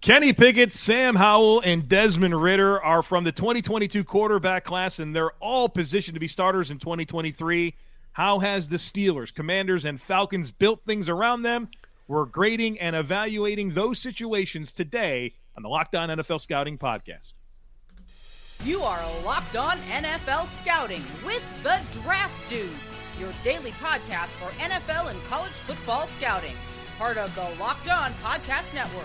Kenny Pickett, Sam Howell, and Desmond Ridder are from the 2022 quarterback class, and they're all positioned to be starters in 2023. How has the Steelers, Commanders, and Falcons built things around them? We're grading and evaluating those situations today on the Locked On NFL Scouting Podcast. You are Locked On NFL Scouting with the Draft Dudes, your daily podcast for NFL and college football scouting. Part of the Locked On Podcast Network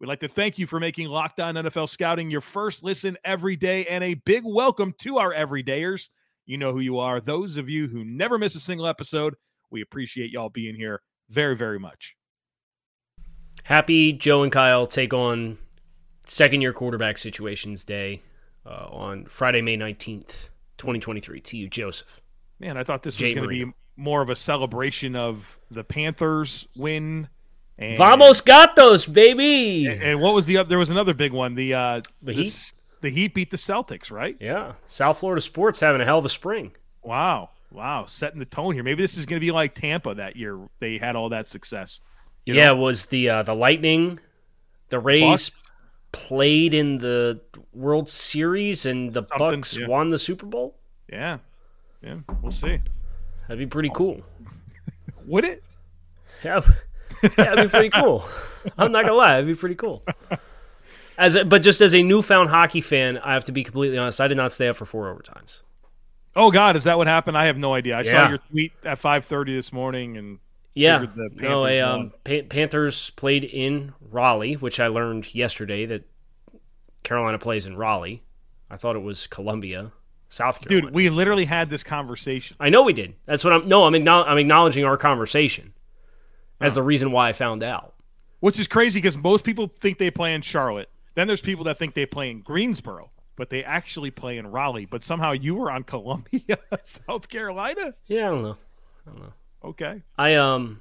We'd like to thank you for making Locked On NFL Scouting your first listen every day and a big welcome to our everydayers. You know who you are. Those of you who never miss a single episode, we appreciate y'all being here very, very much. Happy Joe and Kyle take on second year quarterback situations day uh, on Friday, May 19th, 2023. To you, Joseph. Man, I thought this was going to be more of a celebration of the Panthers win and, Vamos Gatos, baby! And, and, what was the up there was another big one. The uh, the Heat. The Heat beat the Celtics, right? Yeah. South Florida sports having a hell of a spring. Wow, wow, setting the tone here. Maybe this is going to be like Tampa that year. They had all that success. You know? Yeah, was the uh, the Lightning, the Rays Bucks? played in the World Series and the Something, Bucks yeah. won the Super Bowl? Yeah, yeah, we'll see. That'd be pretty cool. Would it? Yeah yeah, it'd be pretty cool. I'm not gonna lie, it'd be pretty cool. As a, but just as a newfound hockey fan, I have to be completely honest. I did not stay up for four overtimes. Oh God, is that what happened? I have no idea. I yeah. saw your tweet at 5:30 this morning, and yeah, no, a, um, pa- Panthers played in Raleigh, which I learned yesterday that Carolina plays in Raleigh. I thought it was Columbia, South Carolina. Dude, we literally had this conversation. I know we did. That's what I'm. No, I'm, acknow- I'm acknowledging our conversation as the reason why I found out. Which is crazy because most people think they play in Charlotte. Then there's people that think they play in Greensboro, but they actually play in Raleigh. But somehow you were on Columbia, South Carolina. Yeah, I don't know. I don't know. Okay. I um.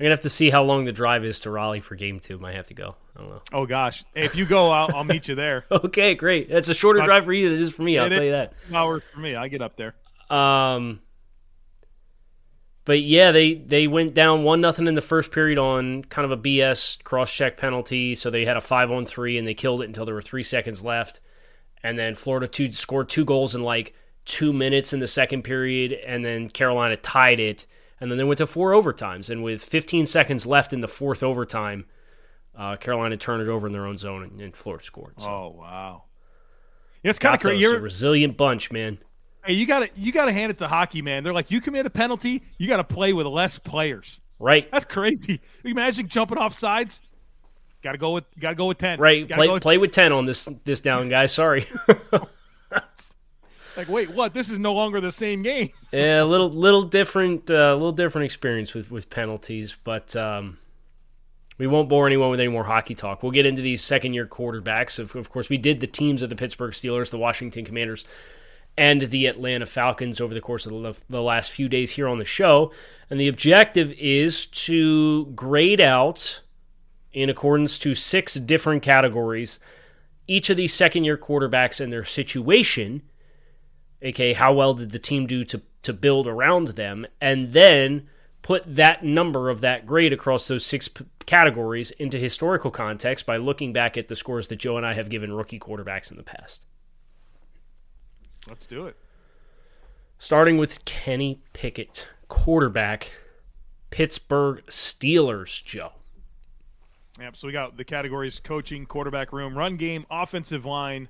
I'm gonna have to see how long the drive is to Raleigh for game two. Might have to go. I don't know. Oh gosh, hey, if you go, I'll, I'll meet you there. okay, great. It's a shorter drive for you than it is for me. I'll tell you that. Hours for me. I get up there. Um, but yeah, they they went down one nothing in the first period on kind of a BS cross check penalty. So they had a five on three and they killed it until there were three seconds left. And then Florida two scored two goals in like two minutes in the second period, and then Carolina tied it. And then they went to four overtimes. And with 15 seconds left in the fourth overtime, uh, Carolina turned it over in their own zone and, and Florida scored. So. Oh wow! Yeah, it's kind of crazy. You're a resilient bunch, man. Hey, you got to you got to hand it to hockey, man. They're like, you commit a penalty, you got to play with less players. Right. That's crazy. Imagine jumping off sides. Got to go with got to go with ten. Right. Play with play with ten on this this down, guys. Sorry. like, wait, what? This is no longer the same game. yeah, a little little different, a uh, little different experience with with penalties, but um, we won't bore anyone with any more hockey talk. We'll get into these second year quarterbacks. Of, of course, we did the teams of the Pittsburgh Steelers, the Washington Commanders, and the Atlanta Falcons over the course of the last few days here on the show. And the objective is to grade out, in accordance to six different categories, each of these second year quarterbacks and their situation, aka how well did the team do to, to build around them, and then put that number of that grade across those six p- categories into historical context by looking back at the scores that Joe and I have given rookie quarterbacks in the past. Let's do it. Starting with Kenny Pickett, quarterback, Pittsburgh Steelers, Joe. Yep, so we got the categories coaching, quarterback room, run game, offensive line,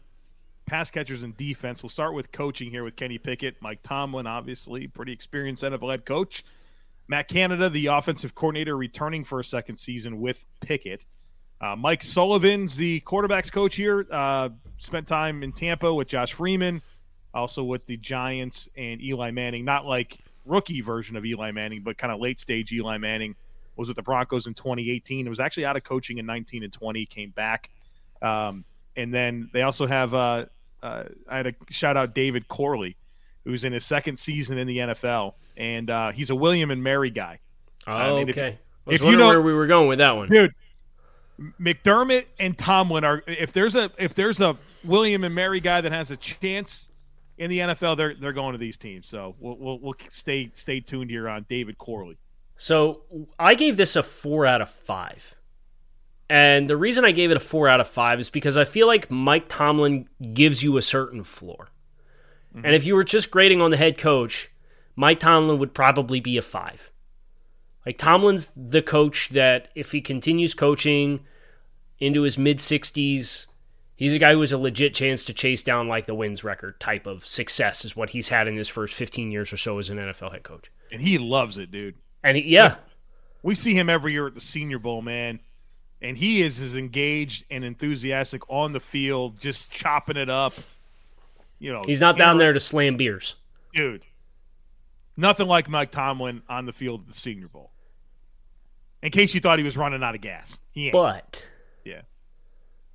pass catchers and defense. We'll start with coaching here with Kenny Pickett, Mike Tomlin, obviously pretty experienced NFL head coach. Matt Canada, the offensive coordinator, returning for a second season with Pickett. Uh, Mike Sullivan's the quarterbacks coach here. Uh, spent time in Tampa with Josh Freeman, also with the Giants and Eli Manning. Not like rookie version of Eli Manning, but kind of late stage Eli Manning was with the Broncos in 2018. It was actually out of coaching in 19 and 20. Came back, um, and then they also have. Uh, uh, I had a shout out David Corley, who's in his second season in the NFL, and uh, he's a William and Mary guy. Oh, I mean, if- okay. I was if you know- where we were going with that one. dude. McDermott and Tomlin are if there's a if there's a William and Mary guy that has a chance in the NFL, they're they're going to these teams. So we'll we'll, we'll stay stay tuned here on David Corley. So I gave this a four out of five. And the reason I gave it a four out of five is because I feel like Mike Tomlin gives you a certain floor. Mm-hmm. And if you were just grading on the head coach, Mike Tomlin would probably be a five. Like Tomlin's the coach that if he continues coaching into his mid 60s, he's a guy who has a legit chance to chase down like the wins record type of success is what he's had in his first 15 years or so as an NFL head coach. And he loves it, dude. And he, yeah, We see him every year at the Senior Bowl, man. And he is as engaged and enthusiastic on the field, just chopping it up. You know, He's not down there to slam beers. dude. Nothing like Mike Tomlin on the field at the Senior Bowl. In case you thought he was running out of gas, he ain't. But yeah,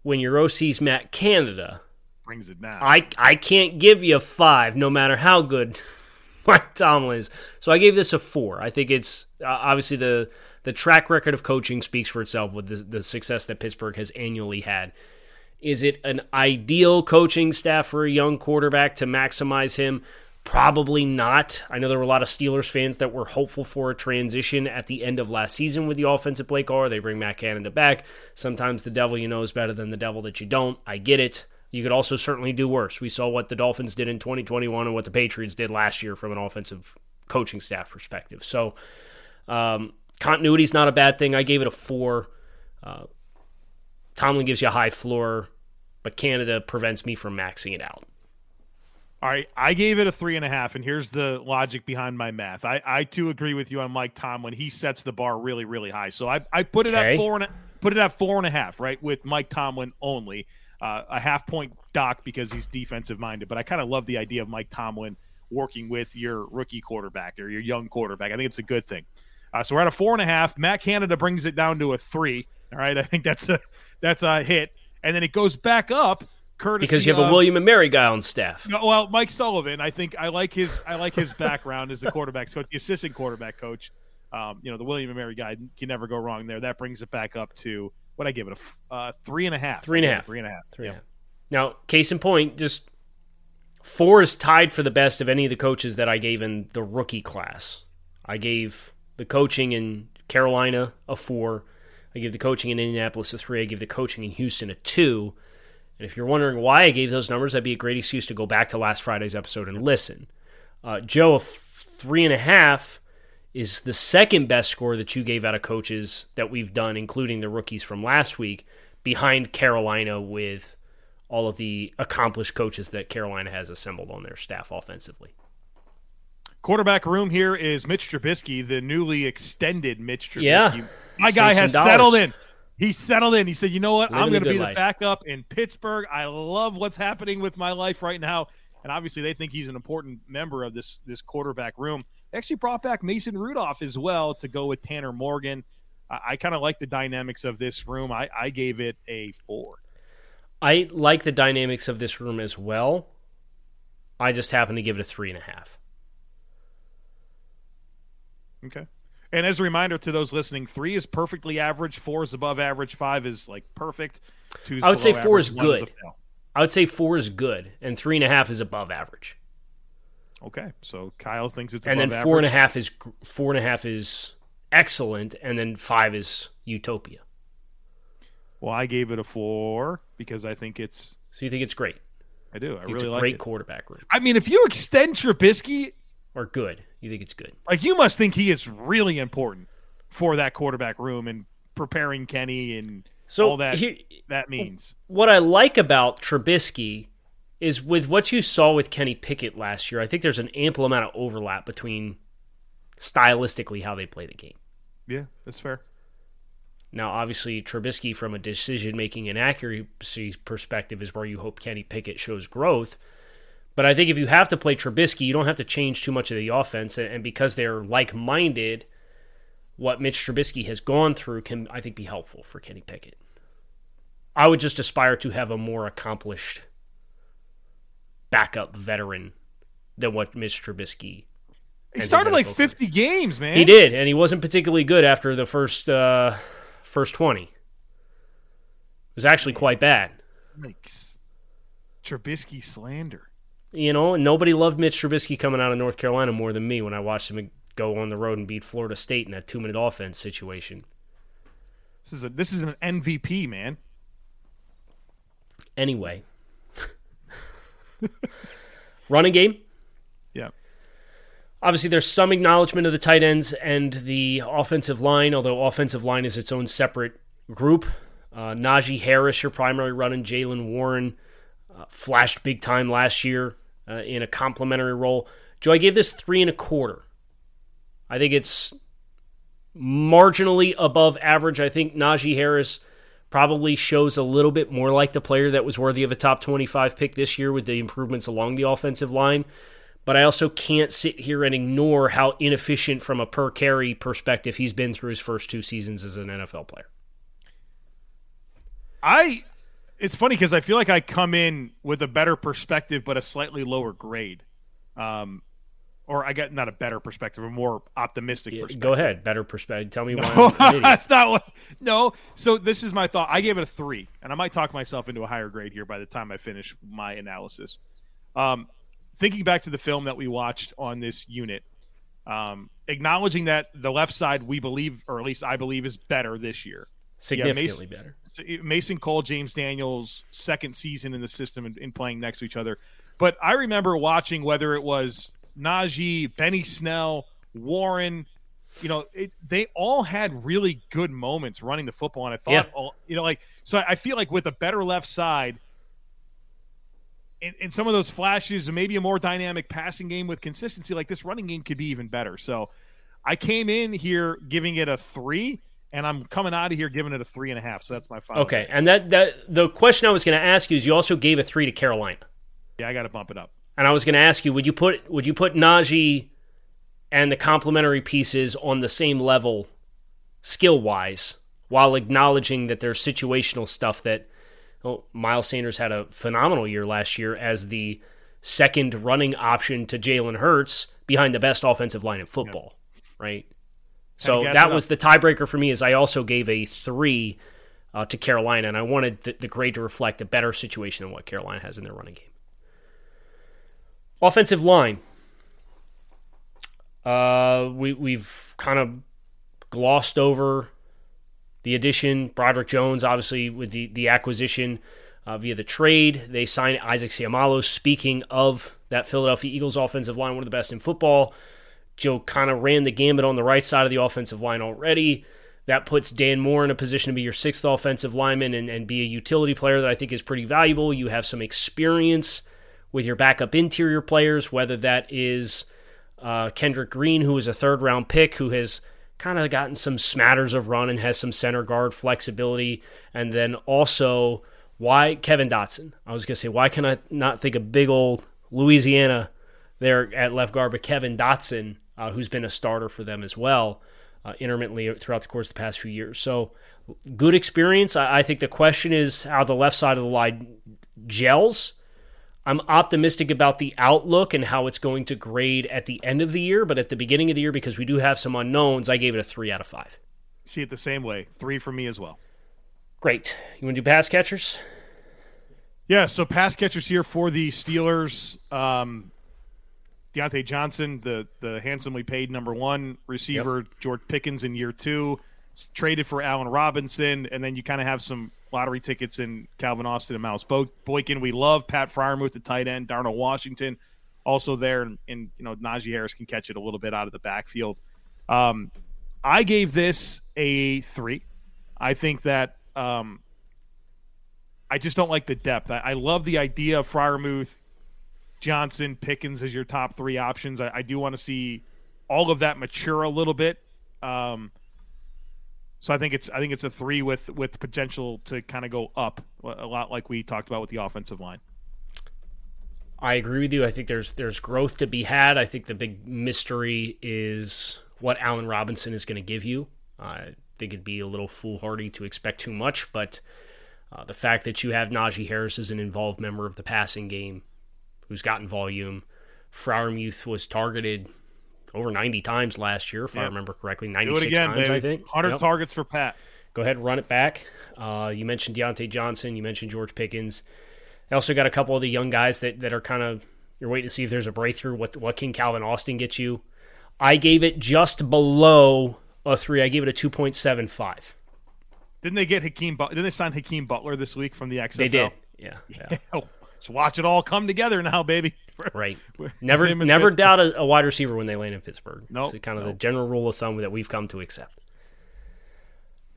when your OC's Matt Canada, brings it down. I I can't give you a five, no matter how good Mike Tomlin is. So I gave this a four. I think it's uh, obviously the the track record of coaching speaks for itself with the, the success that Pittsburgh has annually had. Is it an ideal coaching staff for a young quarterback to maximize him? Probably not. I know there were a lot of Steelers fans that were hopeful for a transition at the end of last season with the offensive play caller. They bring Matt Canada back. Sometimes the devil you know is better than the devil that you don't. I get it. You could also certainly do worse. We saw what the Dolphins did in 2021 and what the Patriots did last year from an offensive coaching staff perspective. So, um, continuity is not a bad thing. I gave it a four. Uh, Tomlin gives you a high floor, but Canada prevents me from maxing it out. All right, I gave it a three and a half, and here's the logic behind my math. I, I too agree with you on Mike Tomlin. He sets the bar really, really high. So I, I put it Okay. at four and a, put it at four and a half, right, with Mike Tomlin only. Uh, a half point doc because he's defensive minded, but I kind of love the idea of Mike Tomlin working with your rookie quarterback or your young quarterback. I think it's a good thing. Uh, so we're at a four and a half. Matt Canada brings it down to a three. All right, I think that's a that's a hit, and then it goes back up. Courtesy Because you have a William and Mary guy on staff. no, well, Mike Sullivan, I think I like his I like his background as the quarterback coach, the assistant quarterback coach. Um, you know, the William and Mary guy can never go wrong there. That brings it back up to what I give it a f- uh, three and a half. Three and a half. Three and a half. Three and a Yeah. half. Now, case in point, just four is tied for the best of any of the coaches that I gave in the rookie class. I gave the coaching in Carolina a four. I gave the coaching in Indianapolis a three. I gave the coaching in Houston a two. And if you're wondering why I gave those numbers, that'd be a great excuse to go back to last Friday's episode and listen. Uh, Joe, a f- three and a half is the second best score that you gave out of coaches that we've done, including the rookies from last week, behind Carolina with all of the accomplished coaches that Carolina has assembled on their staff offensively. Quarterback room here is Mitch Trubisky, the newly extended Mitch Trubisky. Yeah. My guy has dollars. settled in. He settled in. He said, "You know what? Living I'm going to be the backup in Pittsburgh. I love what's happening with my life right now." And obviously, they think he's an important member of this this quarterback room. They actually brought back Mason Rudolph as well to go with Tanner Morgan. I, I kind of like the dynamics of this room. I, I gave it a four. I like the dynamics of this room as well. I just happen to give it a three and a half. Okay. And as a reminder to those listening, three is perfectly average, four is above average, five is like perfect. I would say four average, is good. fail. I would say four is good, and three and a half is above average, Okay, so Kyle thinks it's and above then four and a average. half is four and a half is excellent, and then five is utopia. Well, I gave it a four because I think it's. So you think it's great? I do. I It's really a like great it. quarterback room, I mean, if you extend Trubisky, or good? You think it's good? like you must think he is really important for that quarterback room and preparing Kenny and So all that here- that means. what I like about Trubisky is with what you saw with Kenny Pickett last year. I think there's an ample amount of overlap between stylistically how they play the game. Yeah, that's fair. Now, obviously, Trubisky, from a decision making and accuracy perspective, is where you hope Kenny Pickett shows growth. But I think if you have to play Trubisky, you don't have to change too much of the offense. And because they're like minded, what Mitch Trubisky has gone through can, I think, be helpful for Kenny Pickett. I would just aspire to have a more accomplished backup veteran than what Mitch Trubisky. He started like 50 career. games, man. He did, and he wasn't particularly good after the first uh, first 20. It was actually quite bad. Mitch Trubisky slander. You know, nobody loved Mitch Trubisky coming out of North Carolina more than me when I watched him go on the road and beat Florida State in that two minute offense situation. This is a this is an MVP, man. Anyway, running game. Yeah. Obviously, there's some acknowledgement of the tight ends and the offensive line, although offensive line is its own separate group. Uh, Najee Harris, your primary running, Jaylen Warren uh, flashed big time last year uh, in a complementary role. Joe, I gave this three and a quarter. I think it's marginally above average. I think Najee Harris probably shows a little bit more like the player that was worthy of a top 25 pick this year with the improvements along the offensive line. But I also can't sit here and ignore how inefficient from a per carry perspective he's been through his first two seasons as an NFL player. I it's funny because I feel like I come in with a better perspective but a slightly lower grade. Um, or I get not a better perspective, a more optimistic yeah, perspective. Go ahead, better perspective. Tell me why. No, that's not what. No, so this is my thought. I gave it a three, and I might talk myself into a higher grade here by the time I finish my analysis. Um, thinking back to the film that we watched on this unit, um, acknowledging that the left side we believe, or at least I believe, is better this year. Significantly yeah, Mason, better. Eh, Mason Cole, James Daniels, second season in the system and, and playing next to each other. But I remember watching whether it was Najee, Benny Snell, Warren. You know, it, they all had really good moments running the football, and I thought, yeah. all, you know, like so. I feel like with a better left side, and, in some of those flashes, maybe a more dynamic passing game with consistency, like this running game could be even better. So, I came in here giving it a three, and I'm coming out of here giving it a three and a half. So that's my final. Okay, and that that the question I was going to ask you is, you also gave a three to Carolina. Yeah, I got to bump it up. And I was going to ask you, would you put would you put Najee and the complementary pieces on the same level, skill wise, while acknowledging that there's situational stuff that well, Miles Sanders had a phenomenal year last year as the second running option to Jalen Hurts behind the best offensive line in football, yeah. right? So that was the tiebreaker for me. Is I also gave a three uh, to Carolina, and I wanted the, the grade to reflect a better situation than what Carolina has in their running game. Offensive line. Uh, we we've kind of glossed over the addition. Broderick Jones, obviously, with the the acquisition uh, via the trade, they signed Isaac Seumalo. Speaking of that Philadelphia Eagles offensive line, one of the best in football. Joe kind of ran the gambit on the right side of the offensive line already. That puts Dan Moore in a position to be your sixth offensive lineman and, and be a utility player that I think is pretty valuable. You have some experience with your backup interior players, whether that is uh, Kendrick Green, who is a third round pick, who has kind of gotten some smatters of run and has some center guard flexibility, and then also why Kevin Dotson. I was gonna say why can I not think of big old Louisiana there at left guard, but Kevin Dotson, uh, who's been a starter for them as well. Uh, intermittently throughout the course of the past few years. So, good experience. I, I, think the question is how the left side of the line gels. I'm optimistic about the outlook and how it's going to grade at the end of the year, but at the beginning of the year, because we do have some unknowns, I gave it a three out of five. See it the same way. Three for me as well. Great. You want to do pass catchers? Yeah, so pass catchers here for the Steelers. Um, Diontae Johnson, the the handsomely paid number one receiver, yep. George Pickens in year two, traded for Allen Robinson, and then you kind of have some lottery tickets in Calvin Austin and Miles Boykin. We love Pat Freiermuth, the tight end. Darnell Washington also there, and, and, you know Najee Harris can catch it a little bit out of the backfield. Um, I gave this a three. I think that um, I just don't like the depth. I, I love the idea of Freiermuth, Johnson, Pickens as your top three options. I, I do want to see all of that mature a little bit. Um, so I think it's I think it's a three with with potential to kind of go up a lot, like we talked about with the offensive line. I agree with you. I think there's there's growth to be had. I think the big mystery is what Allen Robinson is going to give you. I think it'd be a little foolhardy to expect too much, but uh, the fact that you have Najee Harris as an involved member of the passing game, who's gotten volume, Freiermuth was targeted over 90 times last year, if yep. I remember correctly. 96 again, times, baby. I think. 100 yep. targets for Pat. Go ahead and run it back. Uh, you mentioned Diontae Johnson. You mentioned George Pickens. I also got a couple of the young guys that, that are kind of you're waiting to see if there's a breakthrough. What what can Calvin Austin get you? I gave it just below a three. I gave it a two point seven five. Didn't they get Hakeem? But- didn't they sign Hakeem Butler this week from the XFL? They did. Yeah. yeah. so watch it all come together now, baby. right. Never never doubt a, a, wide receiver when they land in Pittsburgh. No, nope, it's kind of nope. the general rule of thumb that we've come to accept.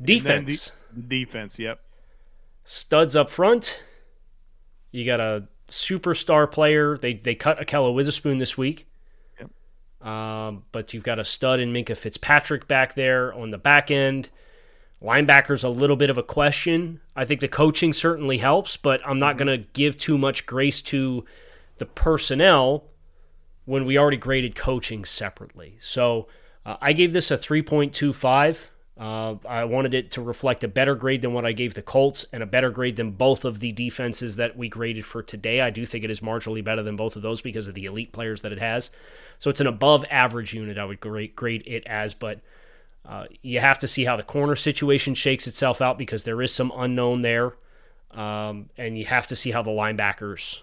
Defense. De- defense. Yep. Studs up front. You got a superstar player. They they cut Ahkello Witherspoon this week. Yep. Um, but you've got a stud in Minkah Fitzpatrick back there on the back end. Linebackers a little bit of a question. I think the coaching certainly helps, but I'm not going to give too much grace to the personnel when we already graded coaching separately. So uh, I gave this a 3.25. Uh, I wanted it to reflect a better grade than what I gave the Colts and a better grade than both of the defenses that we graded for today. I do think it is marginally better than both of those because of the elite players that it has. So it's an above average unit, I would grade it as, but uh, you have to see how the corner situation shakes itself out because there is some unknown there. Um, and you have to see how the linebackers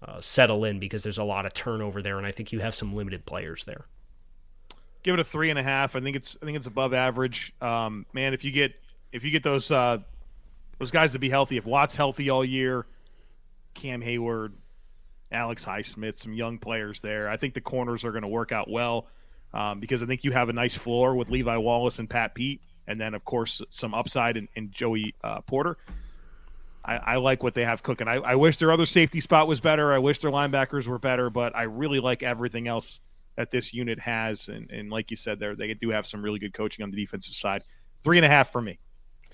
uh, settle in because there's a lot of turnover there, and I think you have some limited players there give it a three and a half. I think it's I think it's above average. Um, man, if you get if you get those uh, those guys to be healthy, if Watt's healthy all year, Cam Heyward, Alex Highsmith, some young players there. I think the corners are going to work out well um, because I think you have a nice floor with Levi Wallace and Pat Pete, and then of course some upside in, in Joey uh, Porter. I, I, like what they have cooking. I, I wish their other safety spot was better. I wish their linebackers were better, but I really like everything else that this unit has. And, and like you said, there they do have some really good coaching on the defensive side. Three and a half for me.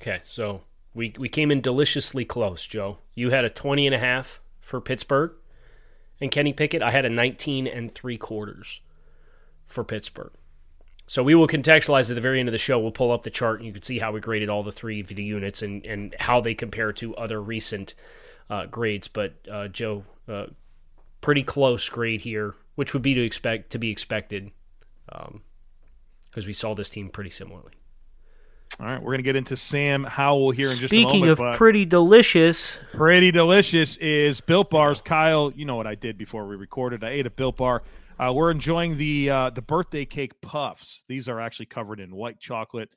Okay, so we we came in deliciously close, Joe. You had a 20 and a half for Pittsburgh and Kenny Pickett. I had a 19 and three quarters for Pittsburgh. So we will contextualize at the very end of the show. We'll pull up the chart and you can see how we graded all the three of the units and, and how they compare to other recent uh, grades. But uh, Joe, uh, pretty close grade here which would be to expect to be expected, because um, we saw this team pretty similarly. All right, we're going to get into Sam Howell here in just a moment. Speaking of pretty delicious, pretty delicious is Built Bars. Kyle, you know what I did before we recorded? I ate a Built Bar. Uh, we're enjoying the uh, the birthday cake puffs. These are actually covered in white chocolate.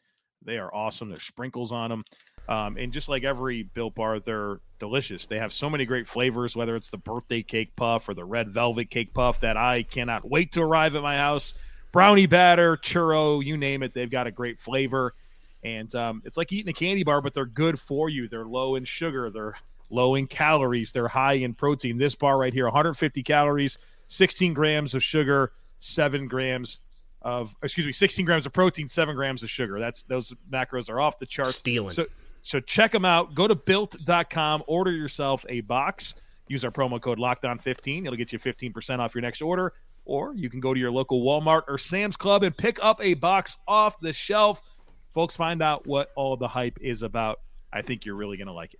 They are awesome. There's sprinkles on them. Um, and just like every Built Bar, they're delicious. They have so many great flavors, whether it's the birthday cake puff or the red velvet cake puff that I cannot wait to arrive at my house. Brownie batter, churro, you name it, they've got a great flavor. And um, it's like eating a candy bar, but they're good for you. They're low in sugar, they're low in calories, they're high in protein. This bar right here, 150 calories, 16 grams of sugar, seven grams of excuse me, 16 grams of protein, seven grams of sugar. That's those macros are off the charts. Stealing. So so check them out. Go to built.com, order yourself a box. Use our promo code LOCKEDON15. It'll get you 15% off your next order. Or you can go to your local Walmart or Sam's Club and pick up a box off the shelf. Folks, find out what all the hype is about. I think you're really going to like it.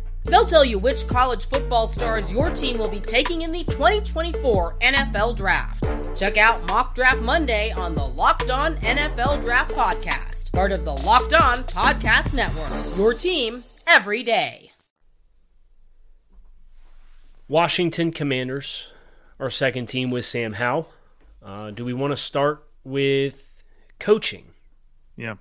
They'll tell you which college football stars your team will be taking in the 2024 NFL Draft. Check out Mock Draft Monday on the Locked On NFL Draft Podcast part of the Locked On Podcast Network. Your team every day. Washington Commanders, our second team with Sam Howell. Uh, do we want to start with coaching? Yeah.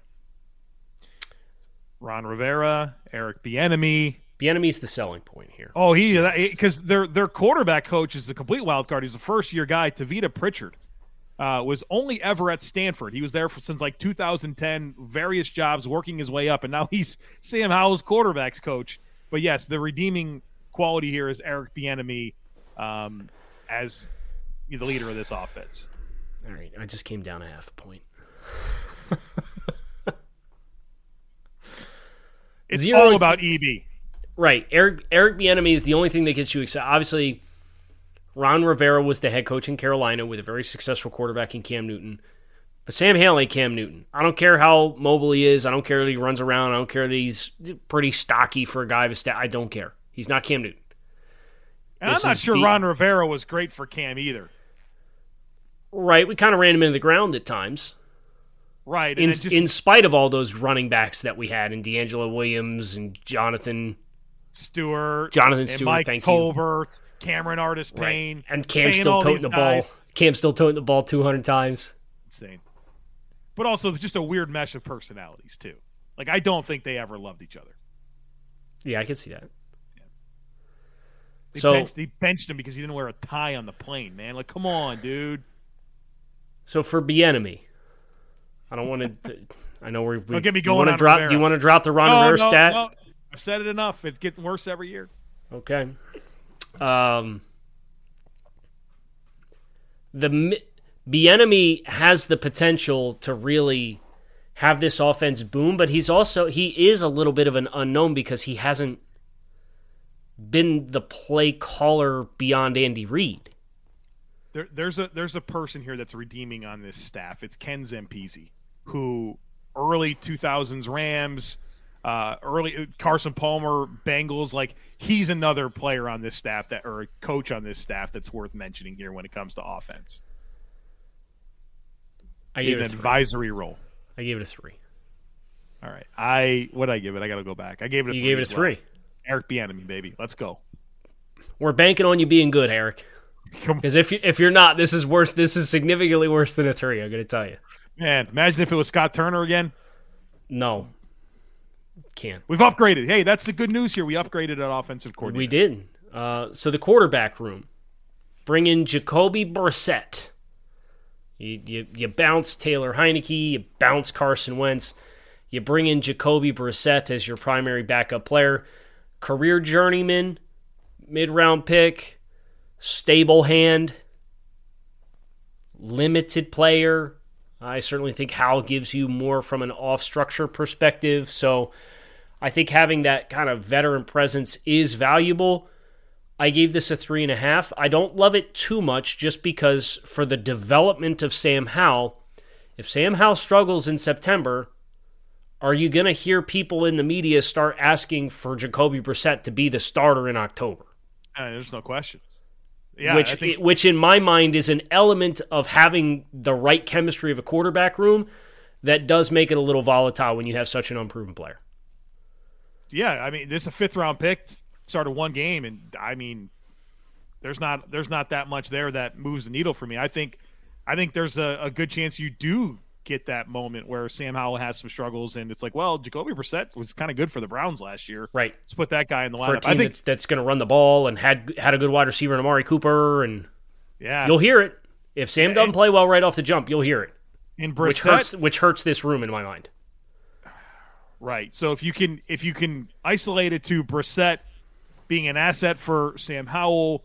Ron Rivera, Eric Bieniemy. Bieniemy's the selling point here. Oh, he because their their quarterback coach is a complete wild card. He's a first year guy. Tavita Pritchard uh, was only ever at Stanford. He was there for, since like 2010, various jobs, working his way up, and now he's Sam Howell's quarterbacks coach. But yes, the redeeming quality here is Eric Bieniemy um, as the leader of this offense. All right, I just came down a half a point. It's Zero- all about EB. Right, Eric Eric Bieniemy is the only thing that gets you excited. Obviously, Ron Rivera was the head coach in Carolina with a very successful quarterback in Cam Newton. But Sam Howell ain't Cam Newton. I don't care how mobile he is. I don't care that he runs around. I don't care that he's pretty stocky for a guy of his stat. I don't care. He's not Cam Newton. And This I'm not sure B- Ron Rivera was great for Cam either. Right, we kind of ran him into the ground at times. Right. In, just in spite of all those running backs that we had, and DeAngelo Williams and Jonathan Stewart, Jonathan Stewart, Mike thank you. Tolbert, Cameron Artis-Payne, and Cam still toting the guys. ball. Cam still toting the ball 200 times. Insane. But also just a weird mesh of personalities too. Like I don't think they ever loved each other. Yeah, I can see that. They So- benched, they benched him because he didn't wear a tie on the plane, man. Like, come on, dude. So for Bieniemy, I don't want to. I know we're. We, Don't get me going wanna drop? Do you want to drop the Ron No, Rivera no, stat? no. I've said it enough. It's getting worse every year. Okay. Um, the Bieniemy has the potential to really have this offense boom, but he's also he is a little bit of an unknown because he hasn't been the play caller beyond Andy Reid. There, there's a there's a person here that's redeeming on this staff. It's Ken Zampese, who early 2000s Rams, uh, early Carson Palmer Bengals. Like he's another player on this staff that or a coach on this staff that's worth mentioning here when it comes to offense. I gave an it a three. advisory role. I gave it a three. All right, I what did I give it? I got to go back. I gave it. A You three gave it a well. three. Eric Bieniemy, baby, let's go. We're banking on you being good, Eric. Because if you, if you're not, this is worse. This is significantly worse than a three. I'm going to tell you. man, imagine if it was Scott Turner again. No, can't. We've upgraded. Hey, that's the good news here. We upgraded an offensive coordinator. We did. Uh, so the quarterback room, bring in Jacoby Brissett. You, you you bounce Taylor Heinicke. You bounce Carson Wentz. You bring in Jacoby Brissett as your primary backup player, career journeyman, mid round pick, stable hand, limited player. I certainly think Howell gives you more from an off structure perspective. So I think having that kind of veteran presence is valuable. I gave this a three and a half. I don't love it too much just because for the development of Sam Howell, if Sam Howell struggles in September, are you going to hear people in the media start asking for Jacoby Brissett to be the starter in October? Uh, there's no question. Yeah, which, think which in my mind is an element of having the right chemistry of a quarterback room that does make it a little volatile when you have such an unproven player. yeah, I mean, this is a fifth round pick, started one game, and I mean, there's not there's not that much there that moves the needle for me. I think I think there's a, a good chance you do get that moment where Sam Howell has some struggles, and it's like, well, Jacoby Brissett was kind of good for the Browns last year. Right. Let's put that guy in the For a lineup. team I think, that's, that's going to run the ball and had had a good wide receiver in Amari Cooper, and yeah, you'll hear it. If Sam doesn't and- play well right off the jump, you'll hear it, which Brissett, hurts which hurts this room in my mind. Right. So if you can if you can isolate it to Brissett being an asset for Sam Howell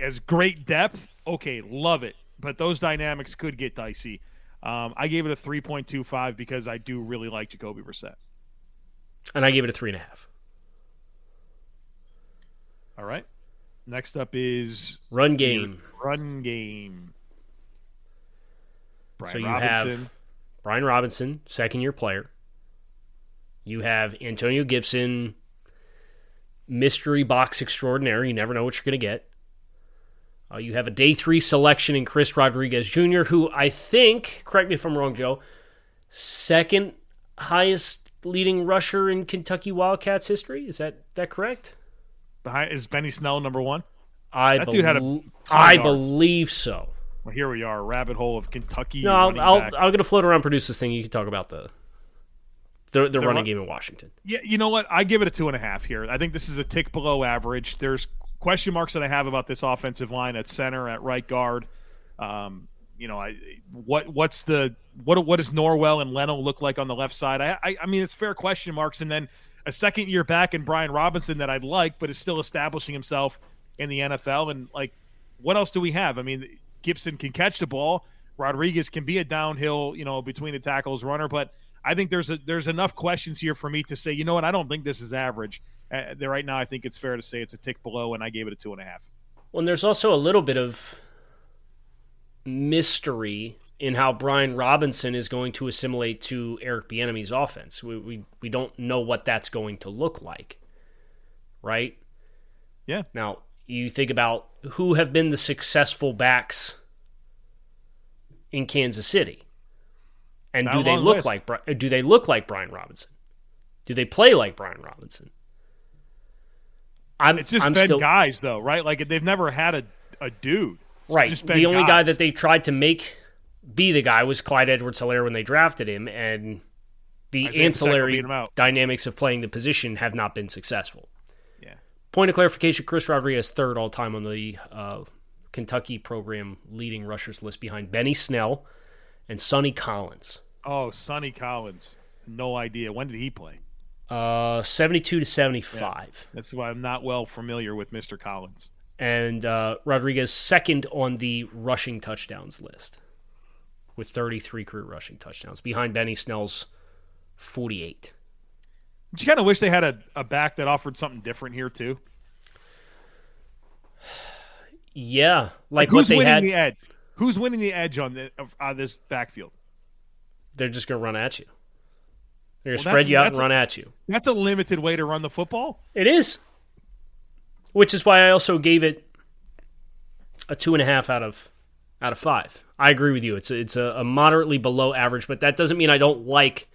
as great depth, okay, love it. But those dynamics could get dicey. Um, I gave it a three point two five because I do really like Jacoby Brissett. And I gave it a three and a half. All right. Next up is Run game. run game. Brian so you Robinson. have Brian Robinson, second year player. You have Antonio Gibson, mystery box extraordinary. You never know what you're going to get. Uh, you have a day three selection in Chris Rodriguez Jr., who I think, correct me if I'm wrong, Joe, second highest leading rusher in Kentucky Wildcats history. Is that that correct? behind is Benny Snell number one. I That dude had a bel- ton of I yards. believe so. Well, here we are, rabbit hole of Kentucky. No, I'll, I'll, back. I'm going to float around, produce this thing. You can talk about the The, the, running run- game in Washington. Yeah, you know what? I give it a two and a half here. I think this is a tick below average. There's question marks that I have about this offensive line at center, at right guard. Um, you know, I what what's the what what does Norwell and Leno look like on the left side? I, I I mean, it's fair question marks, and then a second year back in Brian Robinson that I'd like, but is still establishing himself in the NFL. And like, what else do we have? I mean, Gibson can catch the ball. Rodriguez can be a downhill, you know, between the tackles runner, but I think there's a, there's enough questions here for me to say, you know what, I don't think this is average. Uh, right now, I think it's fair to say it's a tick below, and I gave it a two and a half. Well, and there's also a little bit of mystery in how Brian Robinson is going to assimilate to Eric Bieniemy's offense. We, we we don't know what that's going to look like, right? Yeah. Now you think about who have been the successful backs in Kansas City, and Not do they look list. like do they look like Brian Robinson? Do they play like Brian Robinson? I'm It's just I'm been still guys though, right? Like they've never had a, a dude. It's right. The only guy that they tried to make be the guy was Clyde Edwards-Helaire when they drafted him, and the ancillary beat him out. dynamics of playing the position have not been successful. Yeah. Point of clarification: Chris Rodriguez third all time on the uh, Kentucky program leading rushers list behind Benny Snell and Sonny Collins. Oh, Sonny Collins. No idea. When did he play? Uh, seventy-two to seventy-five, That's why I'm not well familiar with Mr. Collins. and uh, Rodriguez second on the rushing touchdowns list with thirty-three career rushing touchdowns behind Benny Snell's forty-eight. But you kind of wish they had a, a back that offered something different here too. Yeah, like Who's what they winning had. the edge? Who's winning the edge on the on this backfield? They're just going to run at you. They're going to Well, spread you out and a- run at you. That's a limited way to run the football. It is, which is why I also gave it a two and a half out of out of five. I agree with you. It's a, it's a, a moderately below average, but that doesn't mean I don't like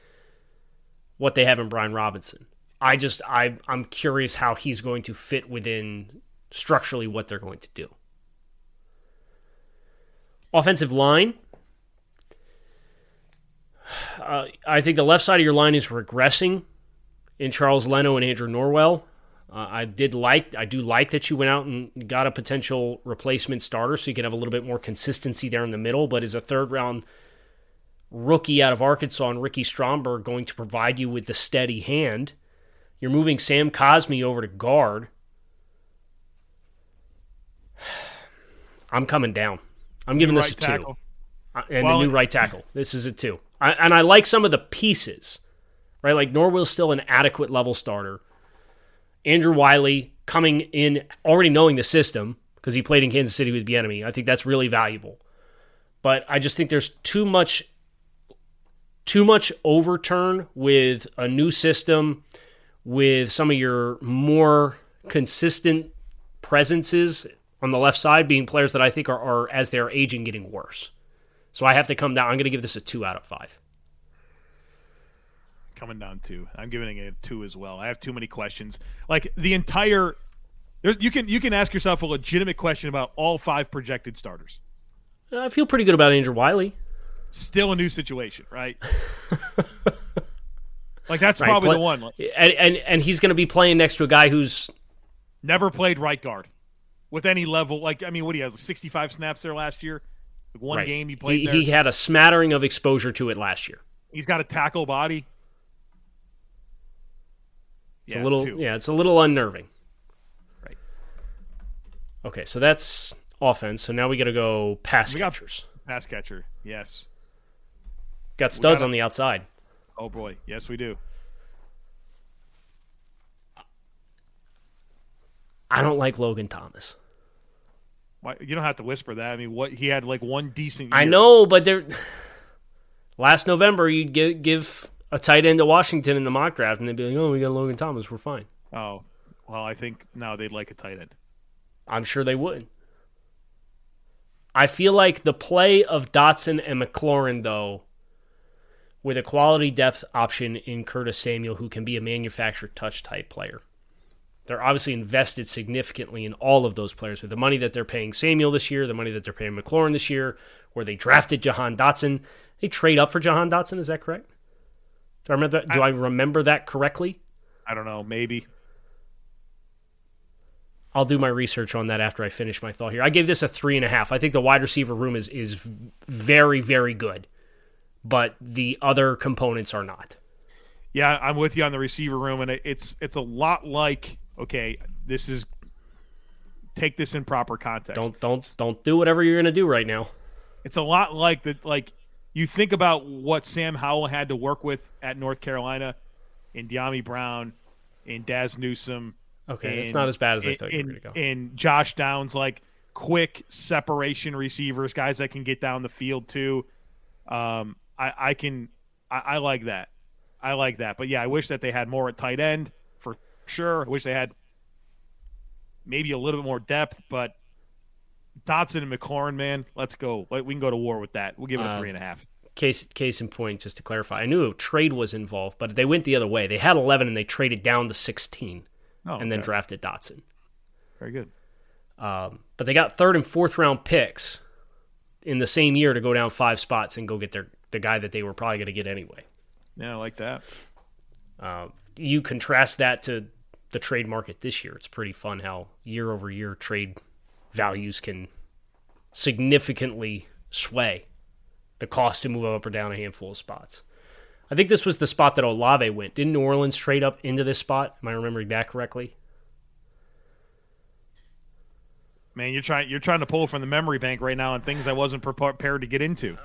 what they have in Brian Robinson. I just I I'm curious how he's going to fit within structurally what they're going to do. Offensive line. Uh, I think the left side of your line is regressing in Charles Leno and Andrew Norwell. Uh, I did like, I do like that you went out and got a potential replacement starter, so you can have a little bit more consistency there in the middle. But is a third round rookie out of Arkansas and Ricky Stromberg going to provide you with the steady hand? You're moving Sam Cosmi over to guard. I'm coming down. I'm giving this Right a two tackle. Uh, and Well, the new right tackle. This is a two, I, and I like some of the pieces. Right, like Norwell's still an adequate level starter. Andrew Wylie coming in already knowing the system because he played in Kansas City with Bieniemy. I think that's really valuable. But I just think there's too much too much overturn with a new system with some of your more consistent presences on the left side being players that I think are, are as they're aging getting worse. So I have to come down. I'm going to give this a 2 out of 5. coming down two. I'm giving it a two as well. I have too many questions. Like the entire, you can you can ask yourself a legitimate question about all five projected starters. Uh, I feel pretty good about Andrew Wylie. Still a new situation, right? like that's Right, probably play- the one. And and, and he's going to be playing next to a guy who's never played right guard with any level. Like I mean, what do you have? Like 65 snaps there last year. Like one right. game he played He, there. he had a smattering of exposure to it last year. He's got a tackle body. It's Yeah, a little two. yeah, it's a little unnerving. Right. Okay, so that's offense. So now we got to go pass We catchers. Pass catcher. Yes. Got studs gotta- on the outside. Oh boy. Yes, we do. I don't like Logan Thomas. Why, you don't have to whisper that. I mean, what he had like one decent. I know, but there. Last November, you'd give, give a tight end to Washington in the mock draft, and they'd be like, "Oh, we got Logan Thomas. We're fine." Oh, well, I think now they'd like a tight end. I'm sure they would. I feel like the play of Dotson and McLaurin, though, with a quality depth option in Curtis Samuel, who can be a manufactured touch type player. They're obviously invested significantly in all of those players with the money that they're paying Samuel this year, the money that they're paying McLaurin this year, where they drafted Jahan Dotson. They trade up for Jahan Dotson, is that correct? Do I remember? Do I, I remember that correctly? I don't know. Maybe. I'll do my research on that after I finish my thought here. I gave this a three and a half. I think the wide receiver room is is very very good, but the other components are not. Yeah, I'm with you on the receiver room, and it's it's a lot like okay, this is take this in proper context. Don't don't don't do whatever you're gonna do right now. It's a lot like that. Like you think about what Sam Howell had to work with at North Carolina, in Dyami Brown, in Dazz Newsome Okay, it's not as bad as I thought you were going to go. In Josh Downs, like quick separation receivers, guys that can get down the field too. Um, I, I can, I, I like that. I like that. But yeah, I wish that they had more at tight end sure. I wish they had maybe a little bit more depth, but Dotson and McLaurin, man, let's go. We can go to war with that. We'll give it a uh, three and a half. Case case in point, just to clarify, I knew a trade was involved, but they went the other way. They had eleven and they traded down to sixteen oh, and then drafted Dotson. Very good. Um, but they got third and fourth round picks in the same year to go down five spots and go get their the guy that they were probably going to get anyway. Yeah, I like that. Uh, you contrast that to the trade market this year. It's pretty fun how year over year trade values can significantly sway the cost to move up or down a handful of spots. I think this was the spot that Olave went. Didn't New Orleans trade up into this spot? Am I remembering that correctly? Man, you're trying you're trying to pull from the memory bank right now on things I wasn't prepared to get into.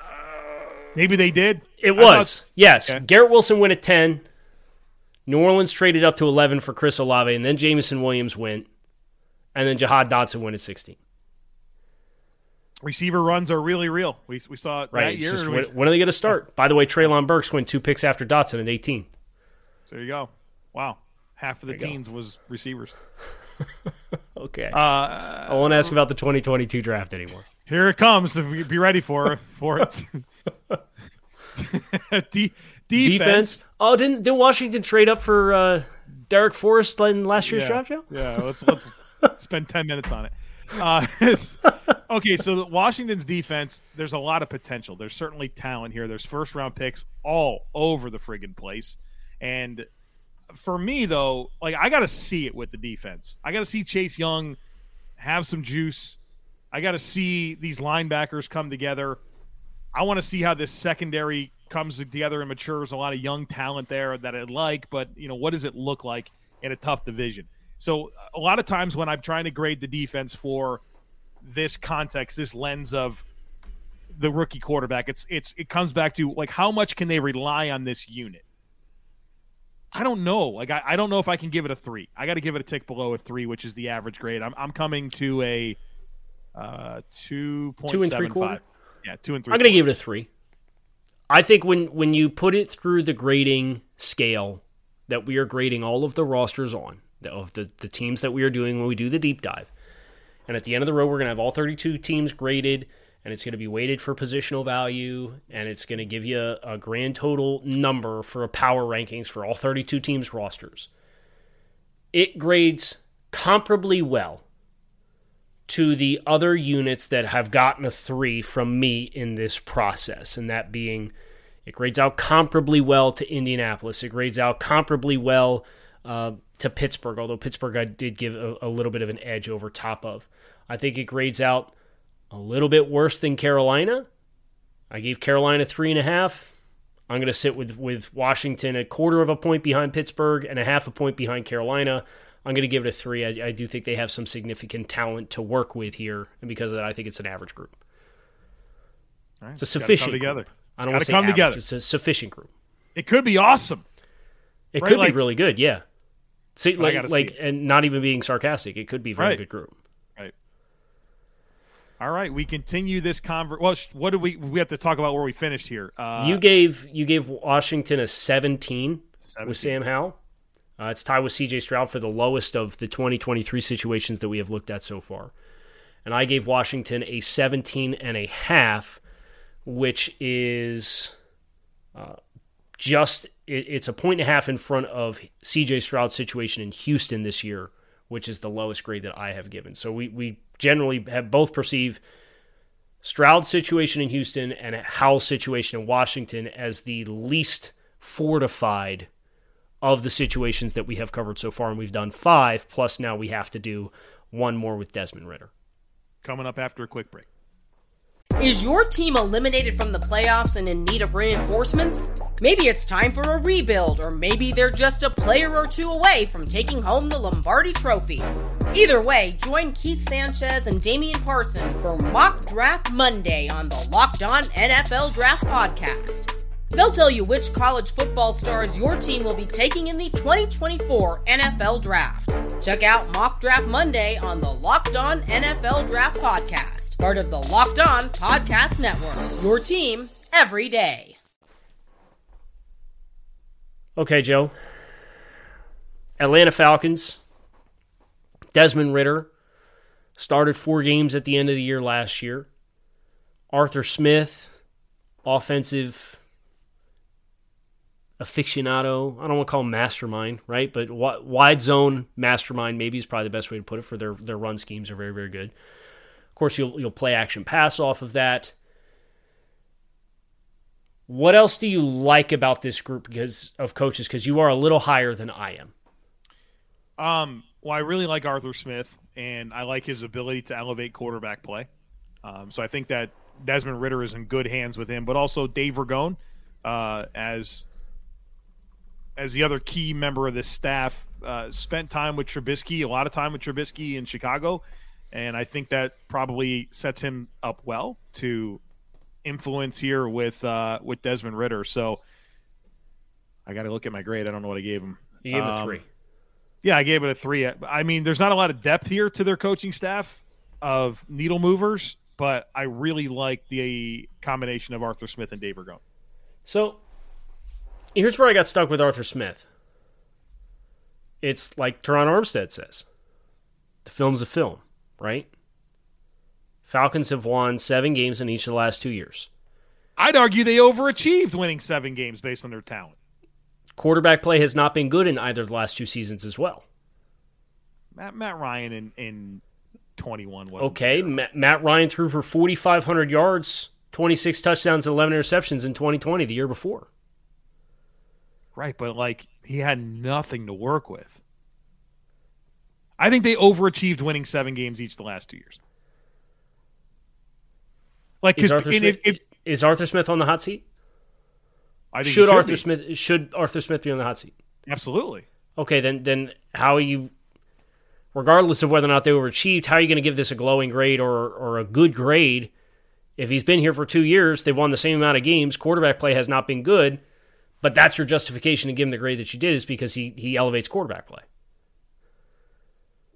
Maybe they did. It was. Thought, yes. Okay. Garrett Wilson went at 10. New Orleans traded up to 11 for Chris Olave, and then Jameson Williams went, and then Jahan Dotson went at 16 receiver runs are really real. We, we saw it right. that year. Just, when, when, are they going to start? By the way, Treylon Burks went two picks after Dotson at 18. So there you go. Wow. Half of the teens go. was receivers. okay. Uh, I won't ask about the 2022 draft anymore. Here it comes. Be ready for for it. defense. defense. Oh, didn't did Washington trade up for uh, Darrick Forrest in last year's yeah. draft? Joe? Yeah. Let's let's spend ten minutes on it. Uh, okay, so Washington's defense, there's a lot of potential. There's certainly talent here. There's first round picks all over the friggin' place. And for me, though, like I got to see it with the defense. I got to see Chase Young have some juice. I got to see these linebackers come together. I want to see how this secondary comes together and matures. A lot of young talent there that I like, but you know, what does it look like in a tough division? So a lot of times when I'm trying to grade the defense for this context, this lens of the rookie quarterback, it's it's it comes back to like how much can they rely on this unit? I don't know. Like I, I don't know if I can give it a three. I got to give it a tick below a three, which is the average grade. I'm I'm coming to a uh two point two and three quarter. Yeah, two and three. I'm going to give it a three. I think when when you put it through the grading scale that we are grading all of the rosters on, of the, the teams that we are doing when we do the deep dive. And at the end of the row, we're going to have all 32 teams graded, and it's going to be weighted for positional value, and it's going to give you a, a grand total number for power rankings for all 32 teams' rosters. It grades comparably well to the other units that have gotten a three from me in this process, and that being it grades out comparably well to Indianapolis. It grades out comparably well uh, to Pittsburgh, although Pittsburgh I did give a, a little bit of an edge over top of. I think it grades out a little bit worse than Carolina. I gave Carolina three and a half. I'm going to sit with, with Washington a quarter of a point behind Pittsburgh and a half a point behind Carolina. I'm going to give it a three. I, I do think they have some significant talent to work with here, and because of that, I think it's an average group. Right. It's a sufficient together. Group. I don't want to say come average. together. It's a sufficient group. It could be awesome. It right? could like, be really good. Yeah. See, like, like, see and not even being sarcastic, it could be a very right. good group. Right. All right, we continue this convert. Well, what do we? We have to talk about where we finished here. Uh, you gave you gave Washington a 17, 17. with Sam Howell. Uh, it's tied with C.J. Stroud for the lowest of the 2023 situations that we have looked at so far. And I gave Washington a 17 and a half, which is uh, just it, it's a point and a half in front of CJ Stroud's situation in Houston this year, which is the lowest grade that I have given. So we, we generally have both perceive Stroud's situation in Houston and Howell's situation in Washington as the least fortified of the situations that we have covered so far, and we've done five. Plus, now we have to do one more with Desmond Ridder. Coming up after a quick break. Is your team eliminated from the playoffs and in need of reinforcements? Maybe it's time for a rebuild, or maybe they're just a player or two away from taking home the Lombardi Trophy. Either way, join Keith Sanchez and Damian Parson for Mock Draft Monday on the Locked On NFL Draft Podcast. They'll tell you which college football stars your team will be taking in the 2024 NFL Draft. Check out Mock Draft Monday on the Locked On NFL Draft Podcast, part of the Locked On Podcast Network. Your team every day. Okay, Joe. Atlanta Falcons. Desmond Ridder started four games at the end of the year last year. Arthur Smith, offensive aficionado. I don't want to call mastermind, right? But wide zone mastermind maybe is probably the best way to put it. For their their run schemes are very very good. Of course, you'll you'll play action pass off of that. What else do you like about this group because of coaches? Because you are a little higher than I am. Um. Well, I really like Arthur Smith, and I like his ability to elevate quarterback play. Um, so I think that Desmond Ridder is in good hands with him, but also Dave Ragone uh, as as the other key member of this staff, uh, spent time with Trubisky, a lot of time with Trubisky in Chicago, and I think that probably sets him up well to influence here with uh, with Desmond Ridder. So I got to look at my grade. I don't know what I gave him. You gave um, a three. Yeah, I gave it a three. I mean, there's not a lot of depth here to their coaching staff of needle movers, but I really like the combination of Arthur Smith and Dave Ragone. So Here's where I got stuck with Arthur Smith. It's like Terron Armstead says the film's a film, right? Falcons have won seven games in each of the last two years. I'd argue they overachieved winning seven games based on their talent. Quarterback play has not been good in either of the last two seasons as well. Matt, Matt Ryan in, in 21 was okay. Matt, Matt Ryan threw for 4,500 yards, 26 touchdowns, and 11 interceptions in 2020, the year before. Right, but like he had nothing to work with. I think they overachieved winning seven games each the last two years. Like, is Arthur, Smith, if, if, is Arthur Smith on the hot seat? I think should, should Arthur be. Smith should Arthur Smith be on the hot seat? Absolutely. Okay, then then how are you? Regardless of whether or not they overachieved, how are you going to give this a glowing grade or or a good grade? If he's been here for two years, they've won the same amount of games. Quarterback play has not been good but that's your justification to give him the grade that you did is because he he elevates quarterback play.